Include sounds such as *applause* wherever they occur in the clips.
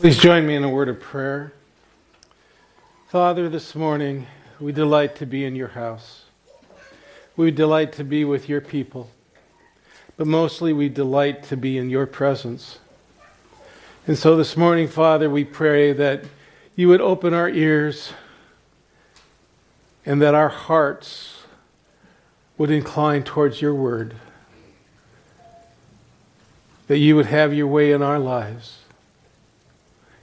Please join me in a word of prayer. Father, this morning we delight to be in your house. We delight to be with your people. But mostly we delight to be in your presence. And so this morning, Father, we pray that you would open our ears and that our hearts would incline towards your word. That you would have your way in our lives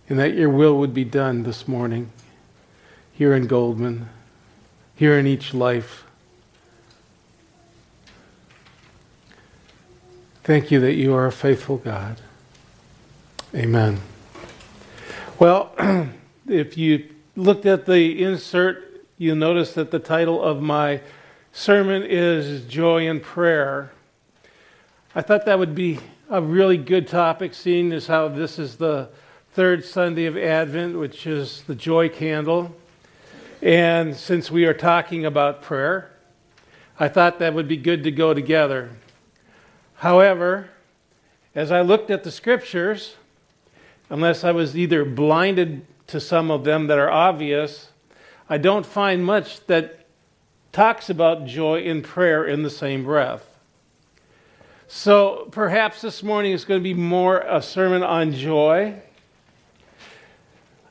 and that your will would be done this morning here in Goldman, here in each life. Thank you that you are a faithful God. Amen. Well, *clears throat* if you looked at the insert, you'll notice that the title of my sermon is Joy in Prayer. I thought that would be a really good topic, seeing as how this is the third Sunday of Advent, which is the joy candle. And since we are talking about prayer, I thought that would be good to go together. However, as I looked at the scriptures, unless I was either blinded to some of them that are obvious, I don't find much that talks about joy in prayer in the same breath. So perhaps this morning is going to be more a sermon on joy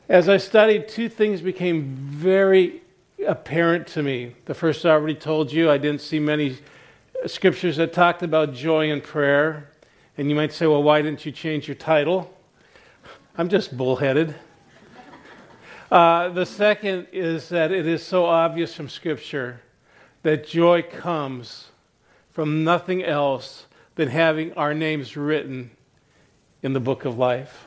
as I studied, two things became very apparent to me. The first I already told you, I didn't see many scriptures that talked about joy and prayer. And you might say, well, why didn't you change your title? I'm just bullheaded. Uh, the second is that it is so obvious from Scripture that joy comes from nothing else than having our names written in the book of life.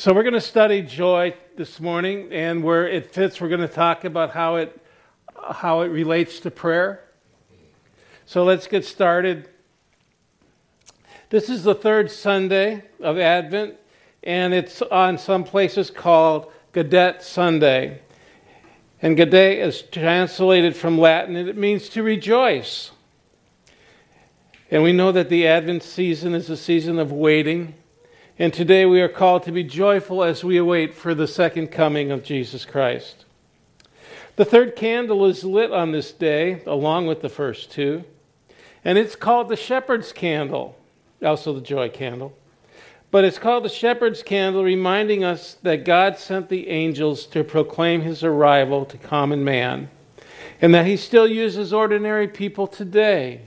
So we're going to study joy this morning, and where it fits, we're going to talk about how it how it relates to prayer. So let's get started. This is the third Sunday of Advent, and it's on some places called Gaudete Sunday. And Gaudete is translated from Latin, and it means to rejoice. And we know that the Advent season is a season of waiting and today we are called to be joyful as we await for the second coming of Jesus Christ. The third candle is lit on this day, along with the first two, and it's called the shepherd's candle, also the joy candle. But it's called the shepherd's candle, reminding us that God sent the angels to proclaim his arrival to common man, and that he still uses ordinary people today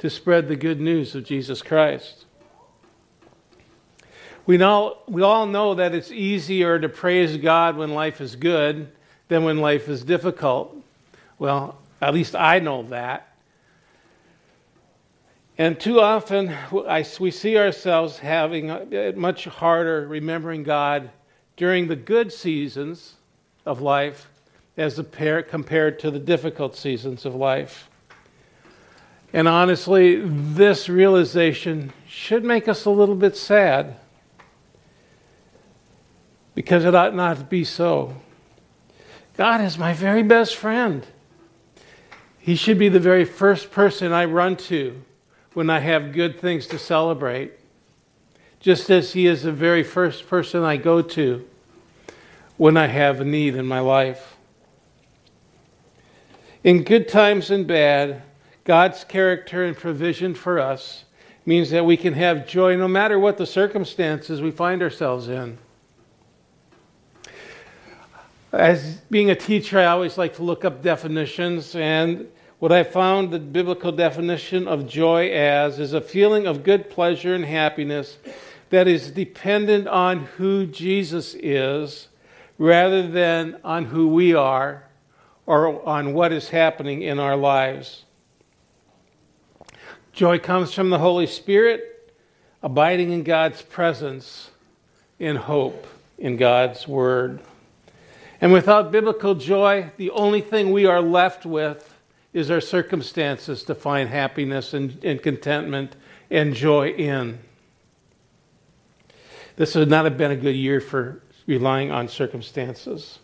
to spread the good news of Jesus Christ. We, know, we all know that it's easier to praise God when life is good than when life is difficult. Well, at least I know that. And too often I, we see ourselves having it much harder remembering God during the good seasons of life as compared to the difficult seasons of life. And honestly, this realization should make us a little bit sad because it ought not to be so. God is my very best friend. He should be the very first person I run to when I have good things to celebrate, just as He is the very first person I go to when I have a need in my life. In good times and bad, God's character and provision for us means that we can have joy no matter what the circumstances we find ourselves in. As being a teacher, I always like to look up definitions, and what I found the biblical definition of joy as is a feeling of good pleasure and happiness that is dependent on who Jesus is rather than on who we are or on what is happening in our lives. Joy comes from the Holy Spirit, abiding in God's presence, in hope in God's Word. And without biblical joy, the only thing we are left with is our circumstances to find happiness and, and contentment and joy in. This would not have been a good year for relying on circumstances.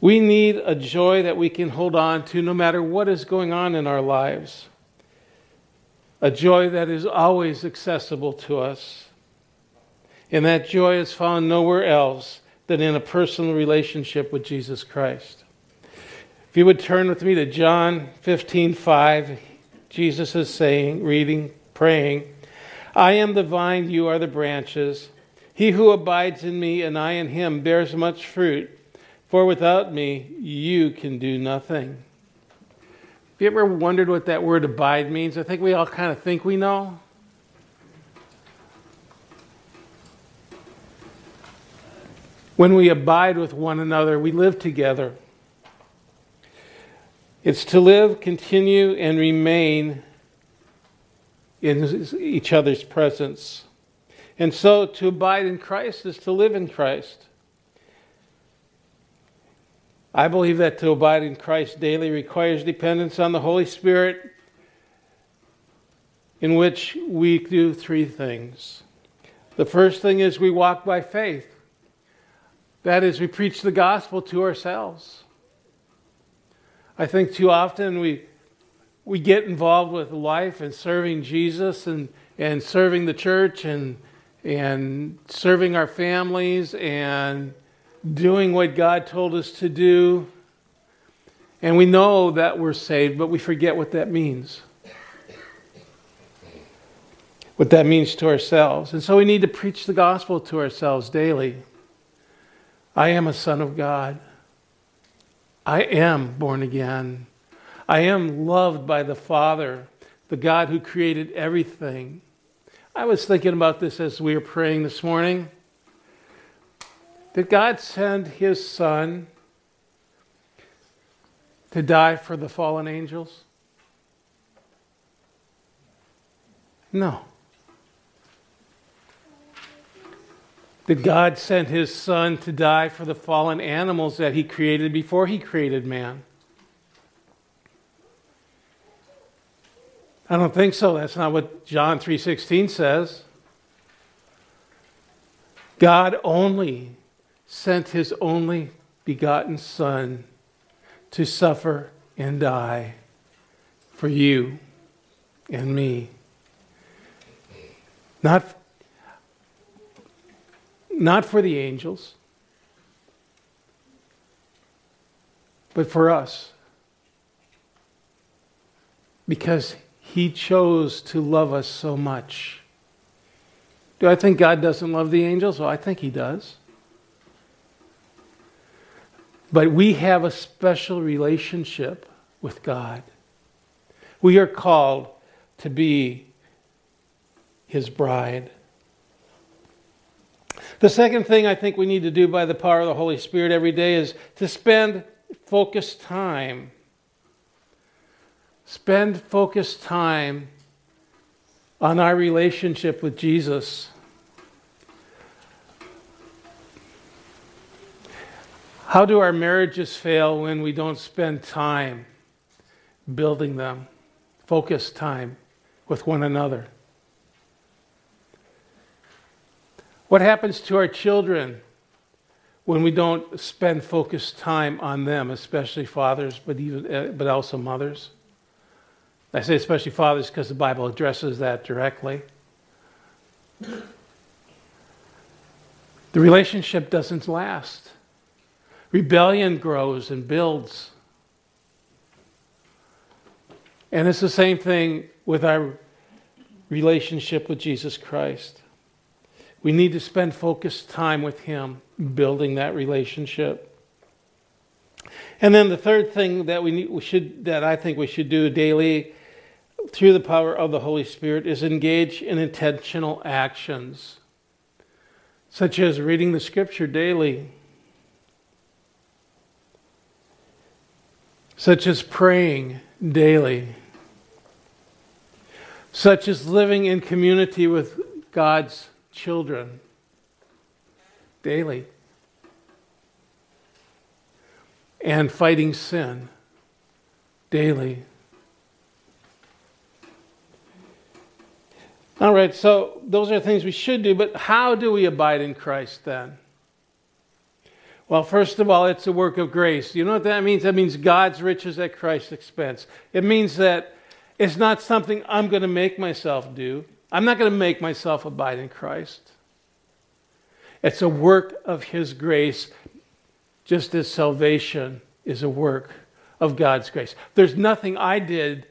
We need a joy that we can hold on to no matter what is going on in our lives. A joy that is always accessible to us And that joy is found nowhere else than in a personal relationship with Jesus Christ. If you would turn with me to John 15 5, Jesus is saying, reading, praying, I am the vine, you are the branches. He who abides in me and I in him bears much fruit, for without me you can do nothing. Have you ever wondered what that word abide means? I think we all kind of think we know. When we abide with one another, we live together. It's to live, continue, and remain in each other's presence. And so to abide in Christ is to live in Christ. I believe that to abide in Christ daily requires dependence on the Holy Spirit, in which we do three things. The first thing is we walk by faith. That is, we preach the gospel to ourselves. I think too often we, we get involved with life and serving Jesus and, and serving the church and, and serving our families and doing what God told us to do. And we know that we're saved, but we forget what that means. What that means to ourselves. And so we need to preach the gospel to ourselves daily. I am a son of God. I am born again. I am loved by the Father, the God who created everything. I was thinking about this as we were praying this morning. Did God send his son to die for the fallen angels? No. Did God sent his son to die for the fallen animals that he created before he created man? I don't think so. That's not what John 3:16 says. God only sent his only begotten son to suffer and die for you and me. Not not for the angels, but for us. Because he chose to love us so much. Do I think God doesn't love the angels? Well, I think he does. But we have a special relationship with God. We are called to be his bride. The second thing I think we need to do by the power of the Holy Spirit every day is to spend focused time. Spend focused time on our relationship with Jesus. How do our marriages fail when we don't spend time building them? Focused time with one another. What happens to our children when we don't spend focused time on them, especially fathers, but, even, uh, but also mothers? I say especially fathers because the Bible addresses that directly. The relationship doesn't last. Rebellion grows and builds. And it's the same thing with our relationship with Jesus Christ. We need to spend focused time with Him, building that relationship. And then the third thing that we, need, we should, that I think we should do daily through the power of the Holy Spirit is engage in intentional actions, such as reading the Scripture daily, such as praying daily, such as living in community with God's children daily and fighting sin daily. All right, so those are things we should do, but how do we abide in Christ then? Well, first of all, it's a work of grace. You know what that means? That means God's riches at Christ's expense. It means that it's not something I'm going to make myself do. I'm not going to make myself abide in Christ. It's a work of His grace, just as salvation is a work of God's grace. There's nothing I did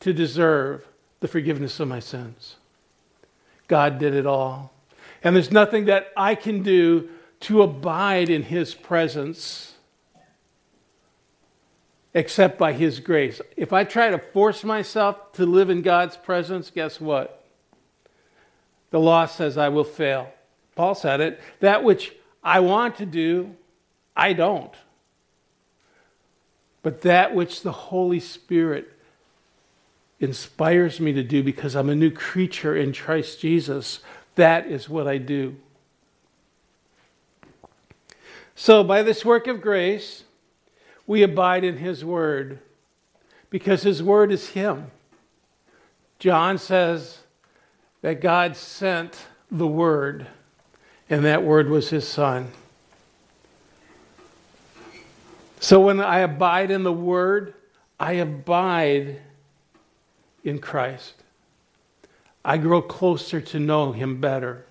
to deserve the forgiveness of my sins. God did it all. And there's nothing that I can do to abide in His presence except by His grace. If I try to force myself to live in God's presence, guess what? The law says I will fail. Paul said it. That which I want to do, I don't. But that which the Holy Spirit inspires me to do because I'm a new creature in Christ Jesus, that is what I do. So, by this work of grace, we abide in His Word because His Word is Him. John says that God sent the Word, and that Word was His Son. So when I abide in the Word, I abide in Christ. I grow closer to know Him better.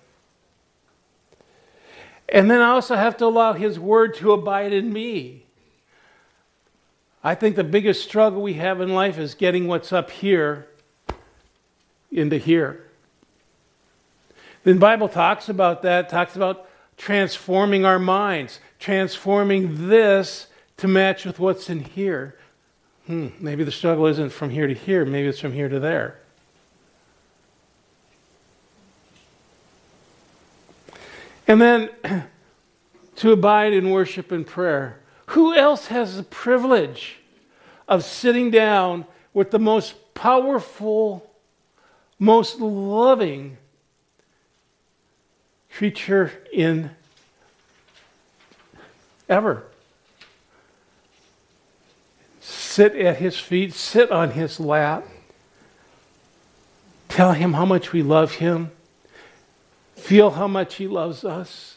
And then I also have to allow His Word to abide in me. I think the biggest struggle we have in life is getting what's up here into here. The Bible talks about that, talks about transforming our minds, transforming this to match with what's in here. Hmm, maybe the struggle isn't from here to here, maybe it's from here to there. And then *clears throat* to abide in worship and prayer. Who else has the privilege of sitting down with the most powerful, most loving creature in ever? sit at his feet, sit on his lap, tell him how much we love him, feel how much he loves us,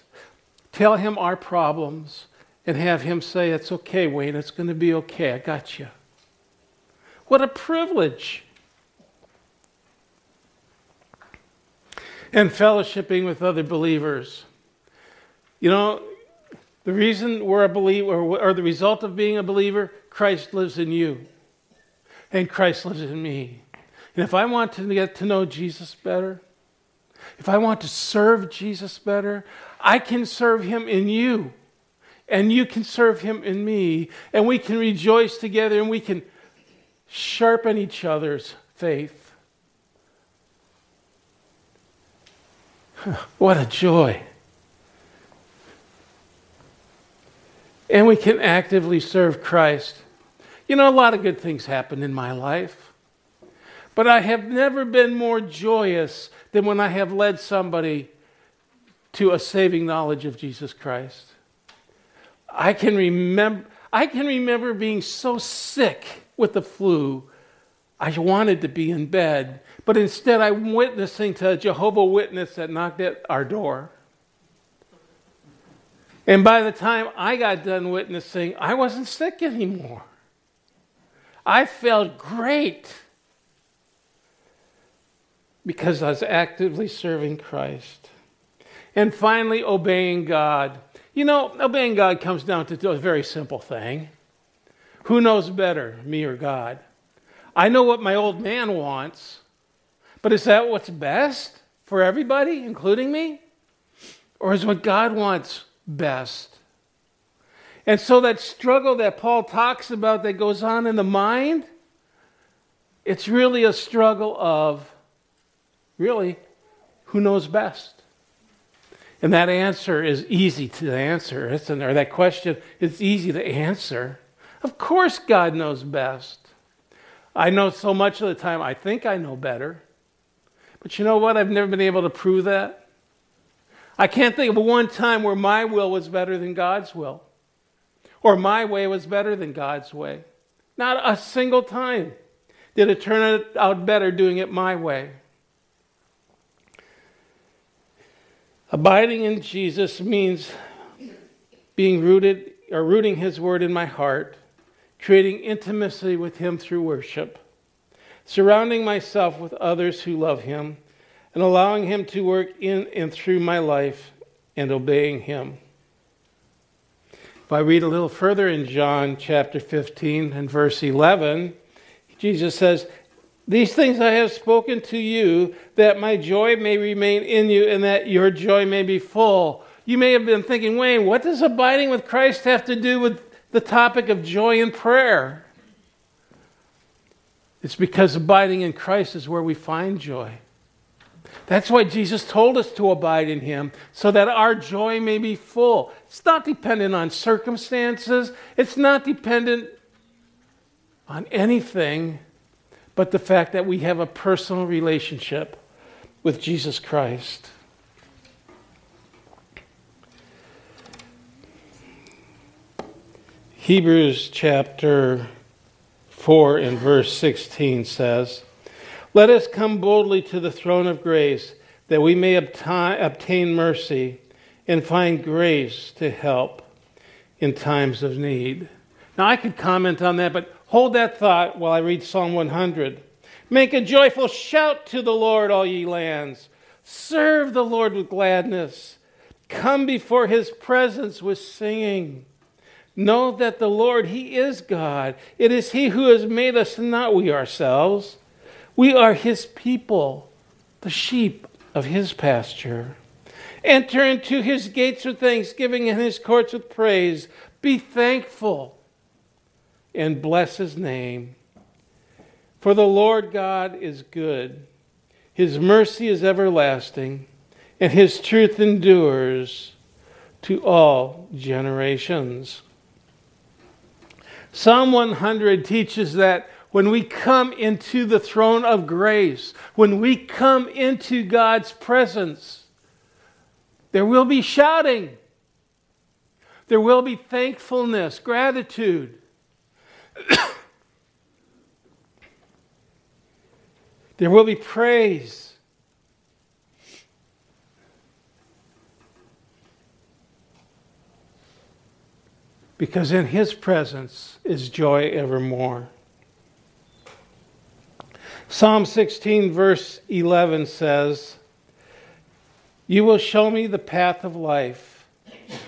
tell him our problems, and have him say, It's okay, Wayne, it's going to be okay, I got you. What a privilege. And fellowshipping with other believers. You know, the reason we're a believer, or, the result of being a believer, Christ lives in you. And Christ lives in me. And if I want to get to know Jesus better, if I want to serve Jesus better, I can serve him in you. And you can serve him in me. And we can rejoice together and we can sharpen each other's faith. What a joy. and we can actively serve Christ. You know, a lot of good things happen in my life, but I have never been more joyous than when I have led somebody to a saving knowledge of Jesus Christ. I can remember, I can remember being so sick with the flu. I wanted to be in bed, but instead I'm witnessing to a Jehovah Witness that knocked at our door. And by the time I got done witnessing, I wasn't sick anymore. I felt great because I was actively serving Christ. And finally, obeying God. You know, obeying God comes down to a very simple thing who knows better, me or God? I know what my old man wants, but is that what's best for everybody, including me? Or is what God wants best. And so that struggle that Paul talks about that goes on in the mind, it's really a struggle of really who knows best. And that answer is easy to answer, isn't Or that question is easy to answer. Of course, God knows best. I know so much of the time I think I know better. But you know what? I've never been able to prove that. I can't think of one time where my will was better than God's will, or my way was better than God's way. Not a single time did it turn out better doing it my way. Abiding in Jesus means being rooted or rooting his word in my heart, creating intimacy with him through worship, surrounding myself with others who love him and allowing Him to work in and through my life and obeying Him. If I read a little further in John chapter 15 and verse 11, Jesus says, These things I have spoken to you, that my joy may remain in you and that your joy may be full. You may have been thinking, Wayne, what does abiding with Christ have to do with the topic of joy and prayer? It's because abiding in Christ is where we find joy. That's why Jesus told us to abide in Him, so that our joy may be full. It's not dependent on circumstances, it's not dependent on anything but the fact that we have a personal relationship with Jesus Christ. Hebrews chapter 4 and verse 16 says, Let us come boldly to the throne of grace that we may obtain mercy and find grace to help in times of need. Now, I could comment on that, but hold that thought while I read Psalm 100. Make a joyful shout to the Lord, all ye lands. Serve the Lord with gladness. Come before his presence with singing. Know that the Lord, He is God. It is He who has made us, not we ourselves. We are His people, the sheep of His pasture. Enter into His gates with thanksgiving and His courts with praise. Be thankful and bless His name. For the Lord God is good, His mercy is everlasting, and His truth endures to all generations. Psalm 100 teaches that when we come into the throne of grace, when we come into God's presence, there will be shouting. There will be thankfulness, gratitude. *coughs* there will be praise. Because in his presence is joy evermore. Psalm 16, verse 11 says, You will show me the path of life.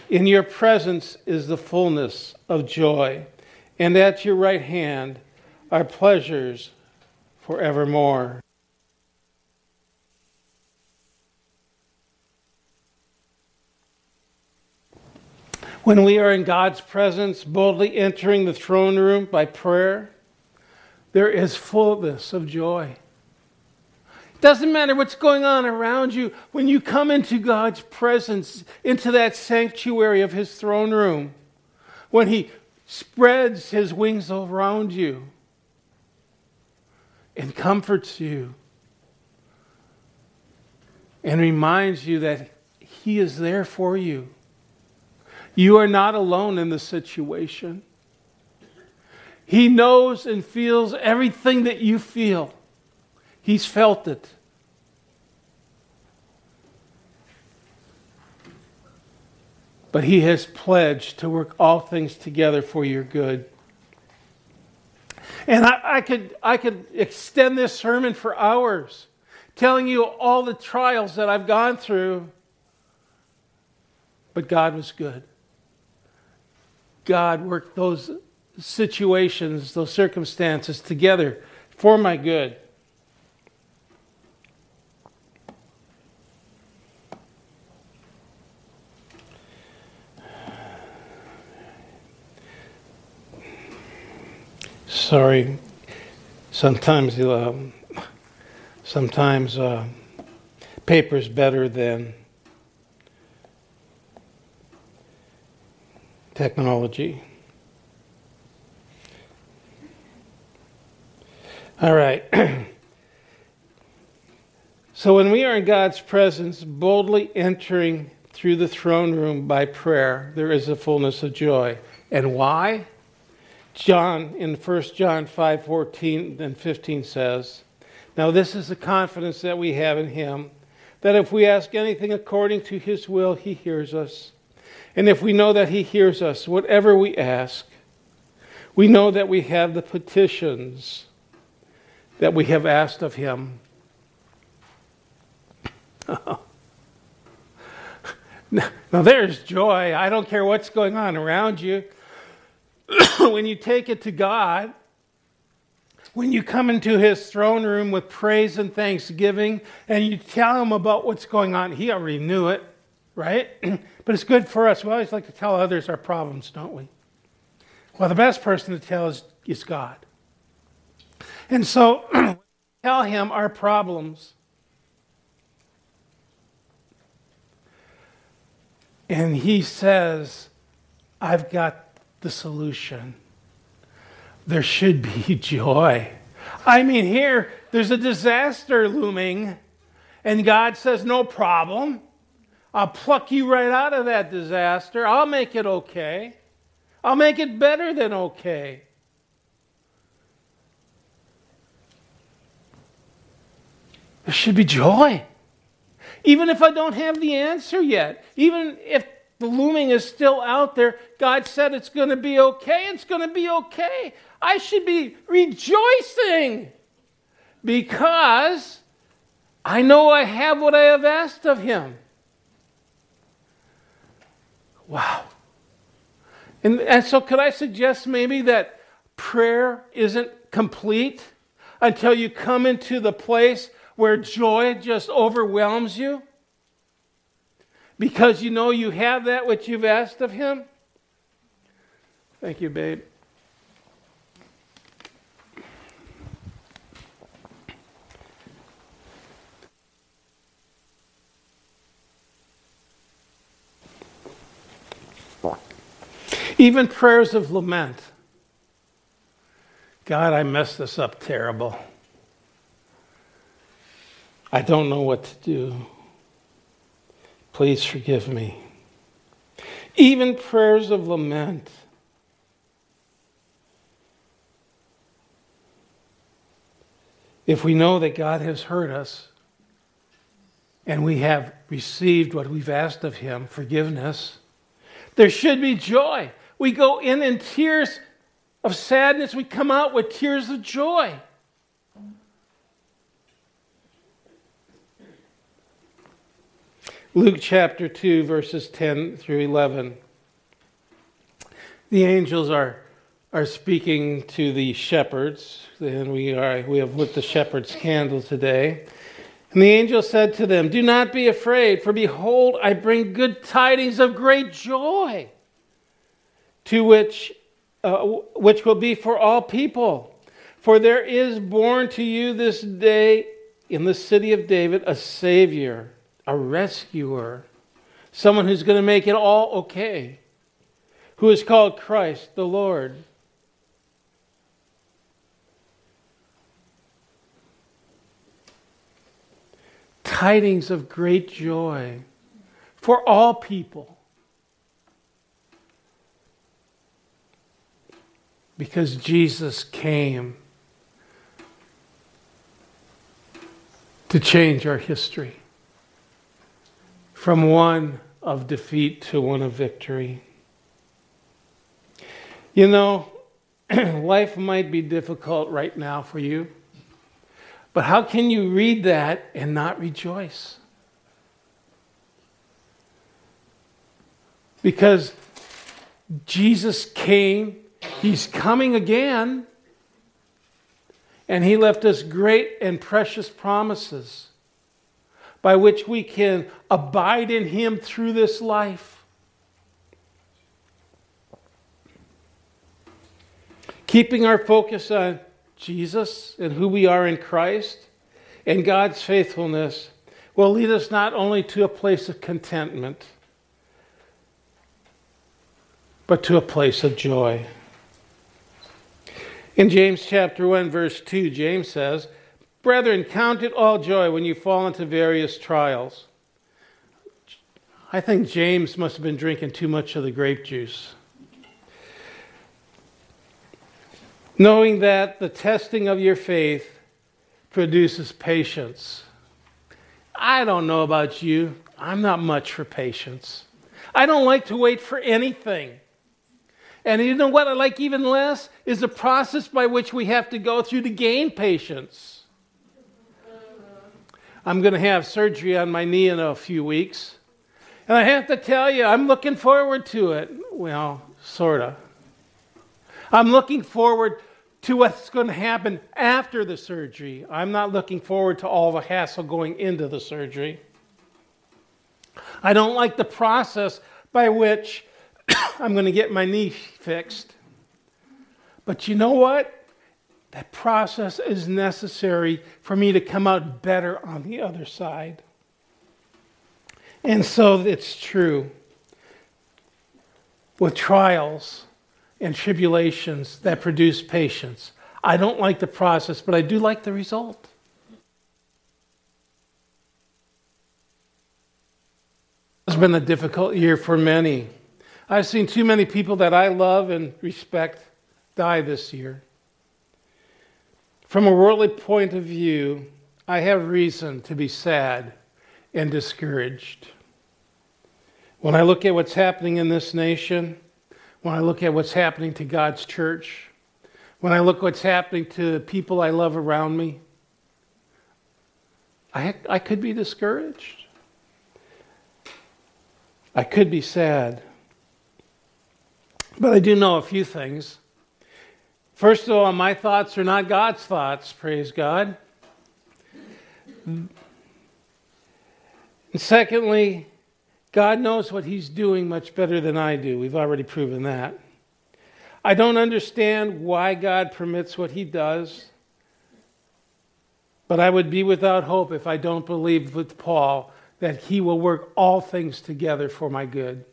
In your presence is the fullness of joy, and at your right hand are pleasures forevermore. When we are in God's presence, boldly entering the throne room by prayer, there is fullness of joy. It doesn't matter what's going on around you. When you come into God's presence, into that sanctuary of His throne room, when He spreads His wings around you and comforts you and reminds you that He is there for you you are not alone in the situation. He knows and feels everything that you feel. He's felt it. But He has pledged to work all things together for your good. And I, I, could, I could extend this sermon for hours, telling you all the trials that I've gone through. But God was good. God worked those situations, those circumstances together for my good. Sorry, sometimes uh, sometimes uh, paper's better than technology. All right. *clears throat* so when we are in God's presence, boldly entering through the throne room by prayer, there is a fullness of joy. And why? John in 1 John 5:14 and 15 says, "Now this is the confidence that we have in him, that if we ask anything according to his will, he hears us." And if we know that He hears us, whatever we ask, we know that we have the petitions that we have asked of Him. *laughs* Now, there's joy. I don't care what's going on around you. *clears throat* when you take it to God, when you come into his throne room with praise and thanksgiving and you tell him about what's going on, he already knew it, right? *clears throat* but it's good for us. We always like to tell others our problems, don't we? Well, the best person to tell is, is God. And so, *clears throat* tell him our problems. And he says, I've got the solution. There should be *laughs* joy. I mean, here, there's a disaster looming, and God says, No problem. I'll pluck you right out of that disaster. I'll make it okay. I'll make it better than okay. There should be joy. Even if I don't have the answer yet, even if the looming is still out there, God said it's going to be okay. It's going to be okay. I should be rejoicing because I know I have what I have asked of Him. Wow. And, and so, could I suggest maybe that prayer isn't complete until you come into the place where joy just overwhelms you? Because you know you have that which you've asked of Him? Thank you, babe. Even prayers of lament. God, I messed this up terrible. I don't know what to do. Please forgive me. Even prayers of lament. If we know that God has heard us and we have received what we've asked of Him, forgiveness, there should be joy. We go in in tears of sadness, we come out with tears of joy. Luke chapter 2, verses 10 through 11. The angels are, are speaking to the shepherds, and we, are, we have lit the shepherd's candle today. And the angel said to them, Do not be afraid, for behold, I bring good tidings of great joy, to which, uh, which will be for all people. For there is born to you this day in the city of David a Savior a rescuer, someone who's going to make it all okay, who is called Christ the Lord. Tidings of great joy for all people. Because Jesus came to change our history from one of defeat to one of victory. You know, *clears throat* life might be difficult right now for you, but how can you read that and not rejoice? Because Jesus came, He's coming again, and He left us great and precious promises by which we can abide in Him through this life. Keeping our focus on Jesus and who we are in Christ and God's faithfulness will lead us not only to a place of contentment, but to a place of joy. In James chapter 1, verse 2, James says, Brethren, count it all joy when you fall into various trials. I think James must have been drinking too much of the grape juice. Knowing that the testing of your faith produces patience. I don't know about you. I'm not much for patience. I don't like to wait for anything. And you know what I like even less? Is the process by which we have to go through to gain patience. I'm going to have surgery on my knee in a few weeks. And I have to tell you, I'm looking forward to it. Well, sort of. I'm looking forward to what's going to happen after the surgery. I'm not looking forward to all the hassle going into the surgery. I don't like the process by which *coughs* I'm going to get my knee fixed. But you know what? That process is necessary for me to come out better on the other side. And so it's true with trials and tribulations that produce patience. I don't like the process, but I do like the result. It's been a difficult year for many. I've seen too many people that I love and respect die this year. From a worldly point of view, I have reason to be sad and discouraged. When I look at what's happening in this nation, when I look at what's happening to God's church, when I look what's happening to the people I love around me, I, I could be discouraged. I could be sad. But I do know a few things. First of all, my thoughts are not God's thoughts, praise God. And secondly, God knows what He's doing much better than I do. We've already proven that. I don't understand why God permits what He does, but I would be without hope if I don't believe with Paul that He will work all things together for my good.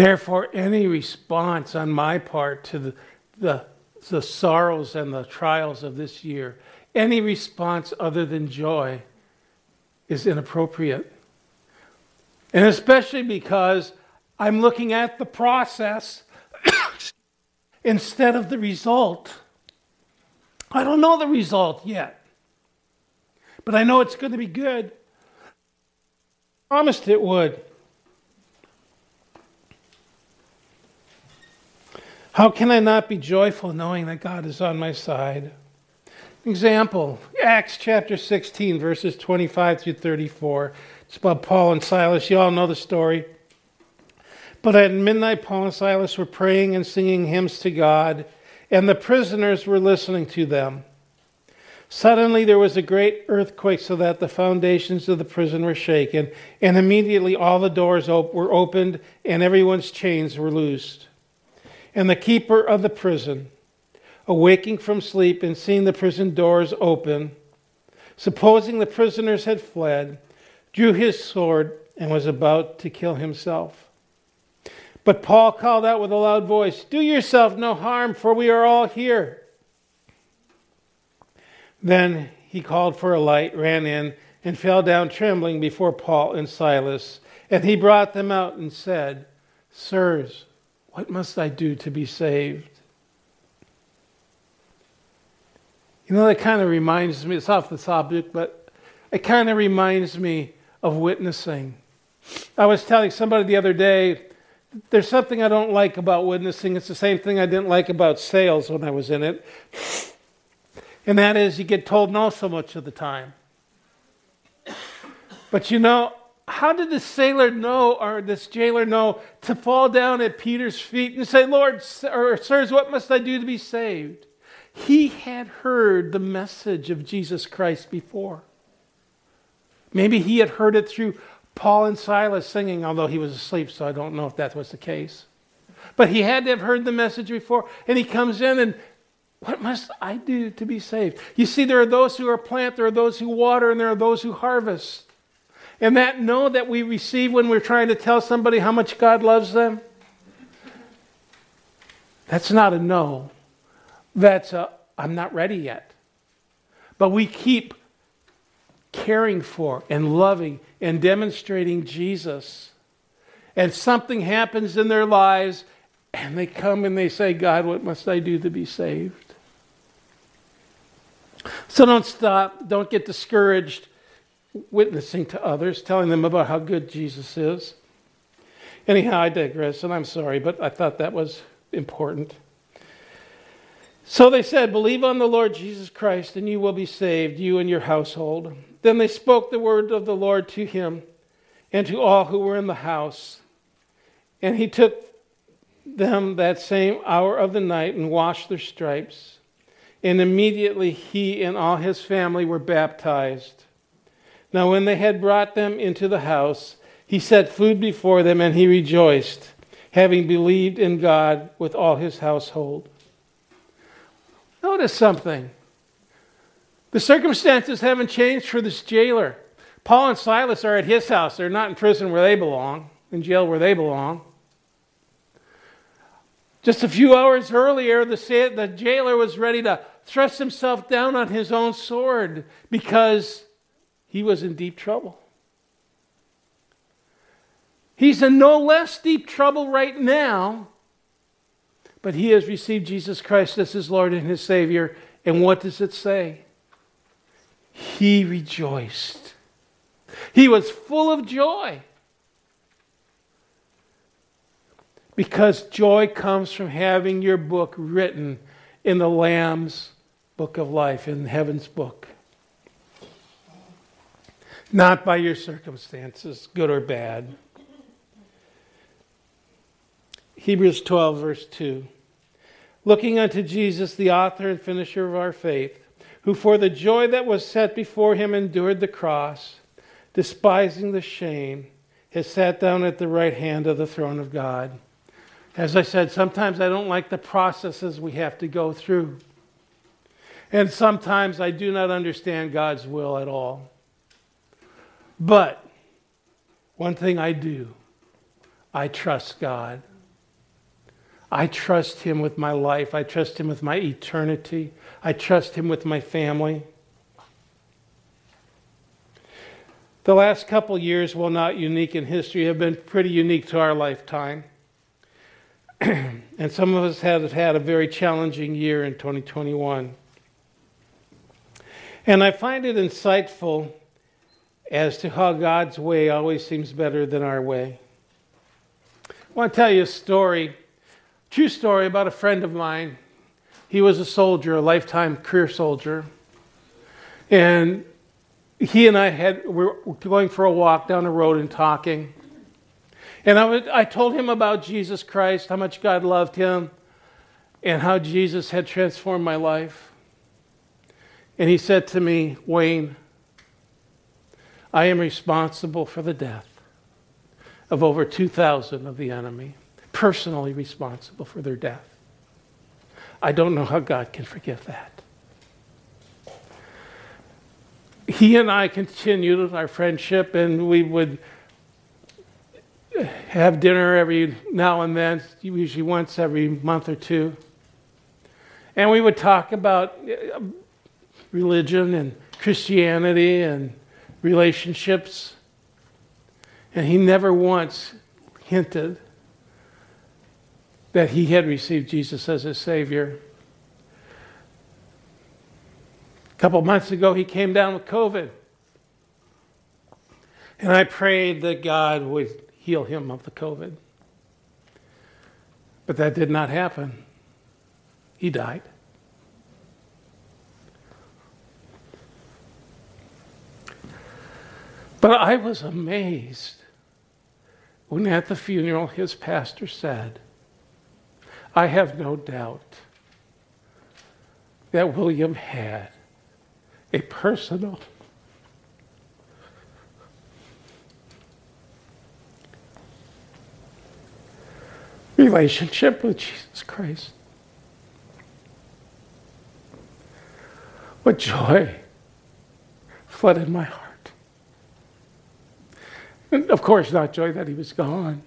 Therefore, any response on my part to the, the the sorrows and the trials of this year, any response other than joy is inappropriate. And especially because I'm looking at the process *coughs* instead of the result. I don't know the result yet, but I know it's going to be good. I promised it would. How can I not be joyful knowing that God is on my side? Example Acts chapter 16, verses 25 through 34. It's about Paul and Silas. You all know the story. But at midnight, Paul and Silas were praying and singing hymns to God, and the prisoners were listening to them. Suddenly there was a great earthquake, so that the foundations of the prison were shaken, and immediately all the doors were opened, and everyone's chains were loosed. And the keeper of the prison, awaking from sleep and seeing the prison doors open, supposing the prisoners had fled, drew his sword and was about to kill himself. But Paul called out with a loud voice, Do yourself no harm, for we are all here. Then he called for a light, ran in, and fell down trembling before Paul and Silas. And he brought them out and said, Sirs, what must I do to be saved? You know, that kind of reminds me, it's off the subject, but it kind of reminds me of witnessing. I was telling somebody the other day, there's something I don't like about witnessing. It's the same thing I didn't like about sales when I was in it. And that is, you get told no so much of the time. But you know, how did the sailor know, or this jailer know, to fall down at Peter's feet and say, Lord, or sirs, what must I do to be saved? He had heard the message of Jesus Christ before. Maybe he had heard it through Paul and Silas singing, although he was asleep, so I don't know if that was the case. But he had to have heard the message before, and he comes in and what must I do to be saved? You see, there are those who are plant, there are those who water, and there are those who harvest. And that no that we receive when we're trying to tell somebody how much God loves them, that's not a no. That's a, I'm not ready yet. But we keep caring for and loving and demonstrating Jesus. And something happens in their lives, and they come and they say, God, what must I do to be saved? So don't stop. Don't get discouraged witnessing to others, telling them about how good Jesus is. Anyhow, I digress, and I'm sorry, but I thought that was important. So they said, Believe on the Lord Jesus Christ, and you will be saved, you and your household. Then they spoke the word of the Lord to him and to all who were in the house. And he took them that same hour of the night and washed their stripes. And immediately he and all his family were baptized. Now, when they had brought them into the house, he set food before them, and he rejoiced, having believed in God with all his household. Notice something. The circumstances haven't changed for this jailer. Paul and Silas are at his house. They're not in prison where they belong, in jail where they belong. Just a few hours earlier, the, jailer was ready to thrust himself down on his own sword because he was in deep trouble. He's in no less deep trouble right now but he has received Jesus Christ as his Lord and his Savior. And what does it say? He rejoiced. He was full of joy. Because joy comes from having your book written in the Lamb's book of life, in heaven's book. Not by your circumstances, good or bad. Hebrews 12, verse 2. Looking unto Jesus, the author and finisher of our faith, who for the joy that was set before him endured the cross, despising the shame, has sat down at the right hand of the throne of God. As I said, sometimes I don't like the processes we have to go through. And sometimes I do not understand God's will at all. But one thing I do, I trust God. I trust Him with my life. I trust Him with my eternity. I trust Him with my family. The last couple years, while not unique in history, have been pretty unique to our lifetime. *clears throat* and some of us have had a very challenging year in 2021. And I find it insightful as to how God's way always seems better than our way. I want to tell you a story True story about a friend of mine. He was a soldier, a lifetime career soldier. And he and I had we were going for a walk down the road and talking. And I, was, I told him about Jesus Christ, how much God loved him, and how Jesus had transformed my life. And he said to me, Wayne, I am responsible for the death of over 2,000 of the enemy personally responsible for their death. I don't know how God can forgive that. He and I continued our friendship, and we would have dinner every now and then, usually once every month or two. And we would talk about uh, religion and Christianity and relationships. And he never once hinted that he had received Jesus as his Savior. A couple months ago, he came down with COVID. And I prayed that God would heal him of the COVID. But that did not happen. He died. But I was amazed when at the funeral his pastor said, I have no doubt that William had a personal relationship with Jesus Christ. What joy flooded my heart. And of course, not joy that he was gone,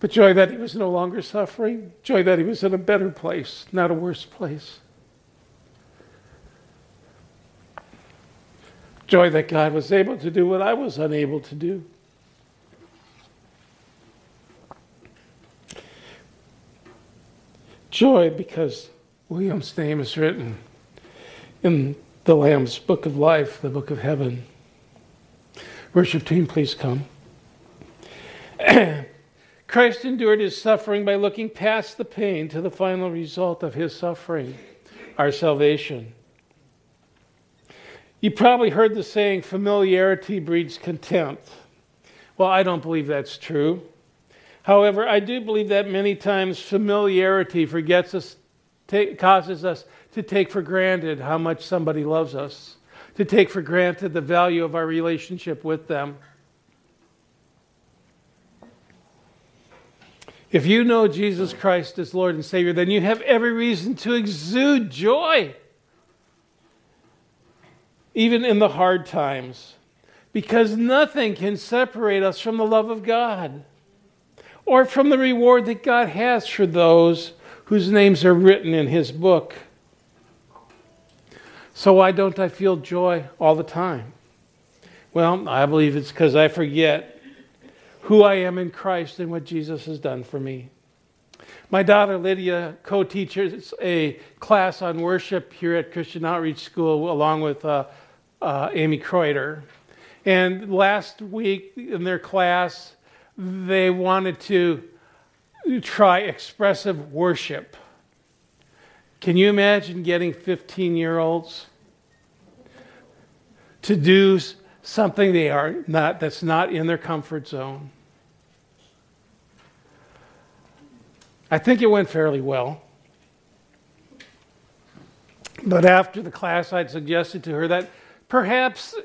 but joy that he was no longer suffering, joy that he was in a better place, not a worse place. Joy that God was able to do what I was unable to do. Joy because William's name is written in the Lamb's book of life, the book of heaven. Worship team, please come. *clears throat* Christ endured his suffering by looking past the pain to the final result of his suffering, our salvation. You probably heard the saying, familiarity breeds contempt. Well, I don't believe that's true. However, I do believe that many times familiarity forgets us, causes us to take for granted how much somebody loves us, to take for granted the value of our relationship with them. If you know Jesus Christ as Lord and Savior, then you have every reason to exude joy, even in the hard times, because nothing can separate us from the love of God or from the reward that God has for those whose names are written in His book. So, why don't I feel joy all the time? Well, I believe it's because I forget who I am in Christ and what Jesus has done for me. My daughter Lydia co teaches a class on worship here at Christian Outreach School along with uh, uh, Amy Kreuter. And last week in their class, they wanted to try expressive worship. Can you imagine getting 15 year olds to do something they are not that's not in their comfort zone? I think it went fairly well. But after the class, I'd suggested to her that perhaps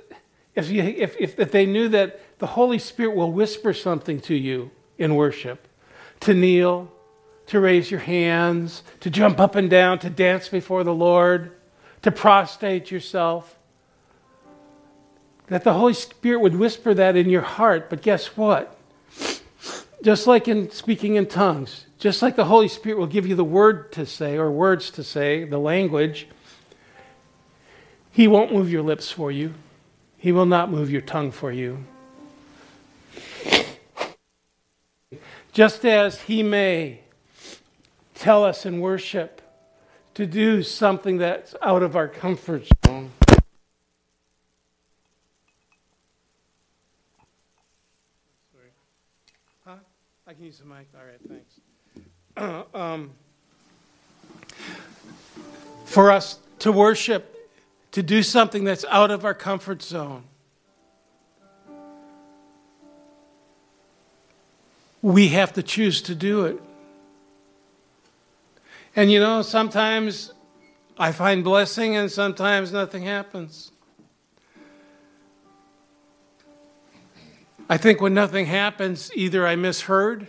if, you, if, if, if they knew that the Holy Spirit will whisper something to you in worship, to kneel, to raise your hands, to jump up and down, to dance before the Lord, to prostrate yourself. That the Holy Spirit would whisper that in your heart. But guess what? Just like in speaking in tongues, just like the Holy Spirit will give you the word to say or words to say, the language, He won't move your lips for you. He will not move your tongue for you. Just as He may tell us in worship to do something that's out of our comfort zone. Sorry. Huh? I can use the mic. All right, thanks. *clears throat* um, for us to worship to do something that's out of our comfort zone. We have to choose to do it. And you know, sometimes I find blessing and sometimes nothing happens. I think when nothing happens, either I misheard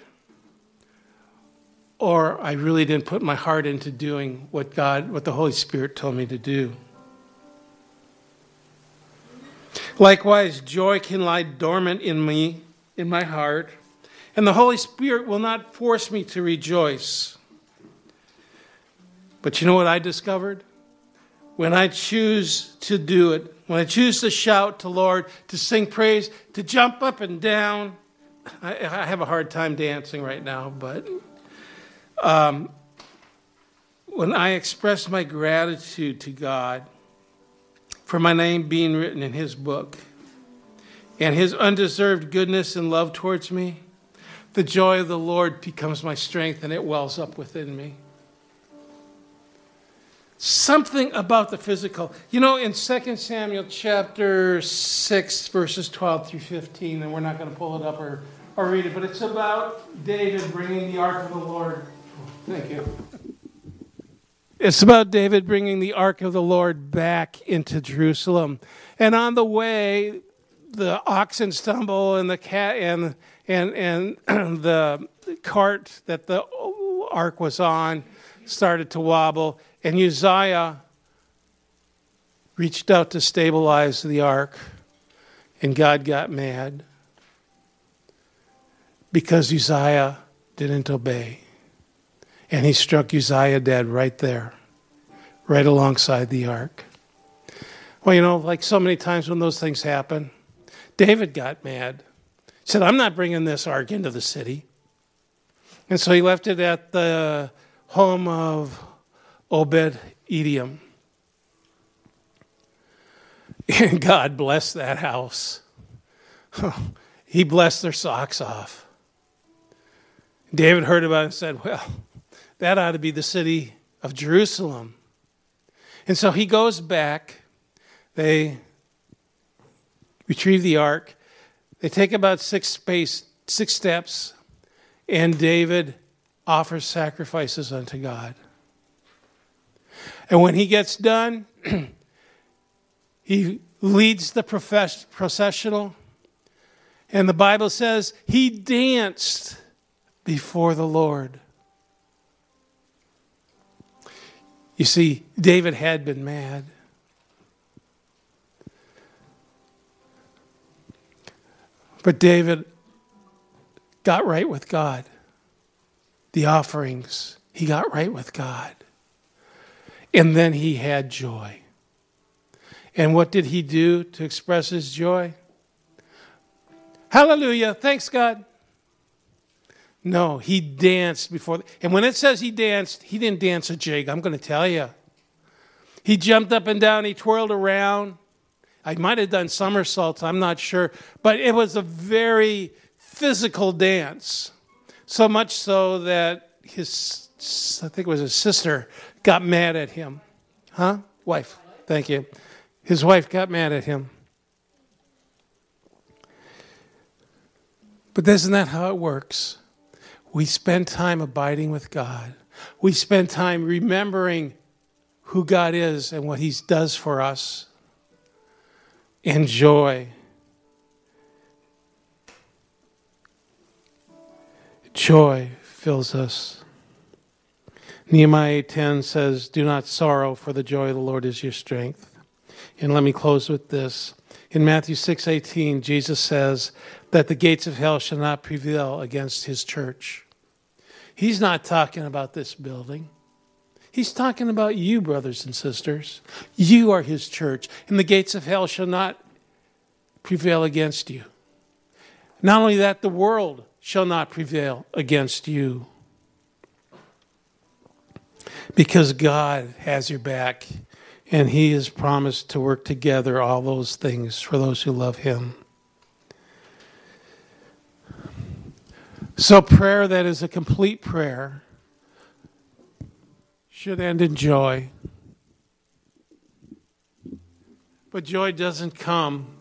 or I really didn't put my heart into doing what God, what the Holy Spirit told me to do. Likewise, joy can lie dormant in me, in my heart, and the Holy Spirit will not force me to rejoice. But you know what I discovered? When I choose to do it, when I choose to shout to Lord, to sing praise, to jump up and down, I, I have a hard time dancing right now, but um, when I express my gratitude to God, for my name being written in his book and his undeserved goodness and love towards me, the joy of the Lord becomes my strength and it wells up within me. Something about the physical. You know, in 2 Samuel chapter 6, verses 12 through 15, and we're not going to pull it up or, or read it, but it's about David bringing the ark of the Lord. Thank you. It's about David bringing the ark of the Lord back into Jerusalem. And on the way, the oxen stumble and the cat and and and *clears throat* the cart that the ark was on started to wobble and Uzziah reached out to stabilize the ark and God got mad because Uzziah didn't obey. And he struck Uzziah dead right there, right alongside the ark. Well, you know, like so many times when those things happen, David got mad. He said, I'm not bringing this ark into the city. And so he left it at the home of Obed Edom. And God blessed that house. *laughs* he blessed their socks off. David heard about it and said, Well, that ought to be the city of Jerusalem. And so he goes back. They retrieve the ark. They take about six space, six steps, and David offers sacrifices unto God. And when he gets done, *clears throat* he leads the processional. And the Bible says he danced before the Lord. You see, David had been mad. But David got right with God. The offerings, he got right with God. And then he had joy. And what did he do to express his joy? Hallelujah. Thanks, God. No, he danced before. And when it says he danced, he didn't dance a jig, I'm going to tell you. He jumped up and down, he twirled around. I might have done somersaults, I'm not sure. But it was a very physical dance. So much so that his, I think it was his sister, got mad at him. Huh? Wife. Thank you. His wife got mad at him. But isn't that how it works? We spend time abiding with God. We spend time remembering who God is and what He does for us. And joy. Joy fills us. Nehemiah 10 says, Do not sorrow, for the joy of the Lord is your strength. And let me close with this. In Matthew 6:18, Jesus says that the gates of hell shall not prevail against his church. He's not talking about this building. He's talking about you, brothers and sisters. You are his church, and the gates of hell shall not prevail against you. Not only that, the world shall not prevail against you. Because God has your back and he has promised to work together all those things for those who love him. So, prayer that is a complete prayer should end in joy. But joy doesn't come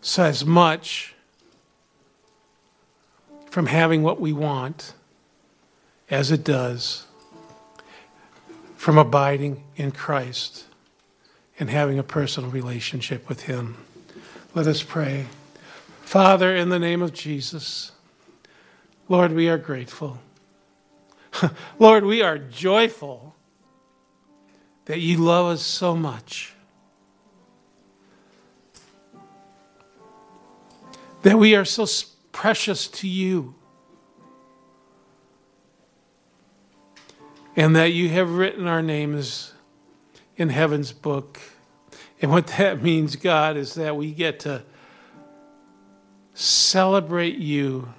so as much from having what we want as it does from abiding in Christ and having a personal relationship with Him. Let us pray. Father, in the name of Jesus, Lord, we are grateful. *laughs* Lord, we are joyful that you love us so much. That we are so precious to you. And that you have written our names in heaven's book. And what that *laughs* means, God, is that we get to celebrate you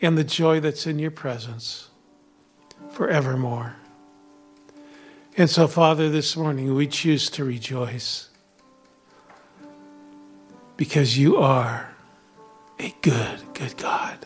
and the joy that's in your presence forevermore. And so, Father, this morning we choose to rejoice because you are a good, good God.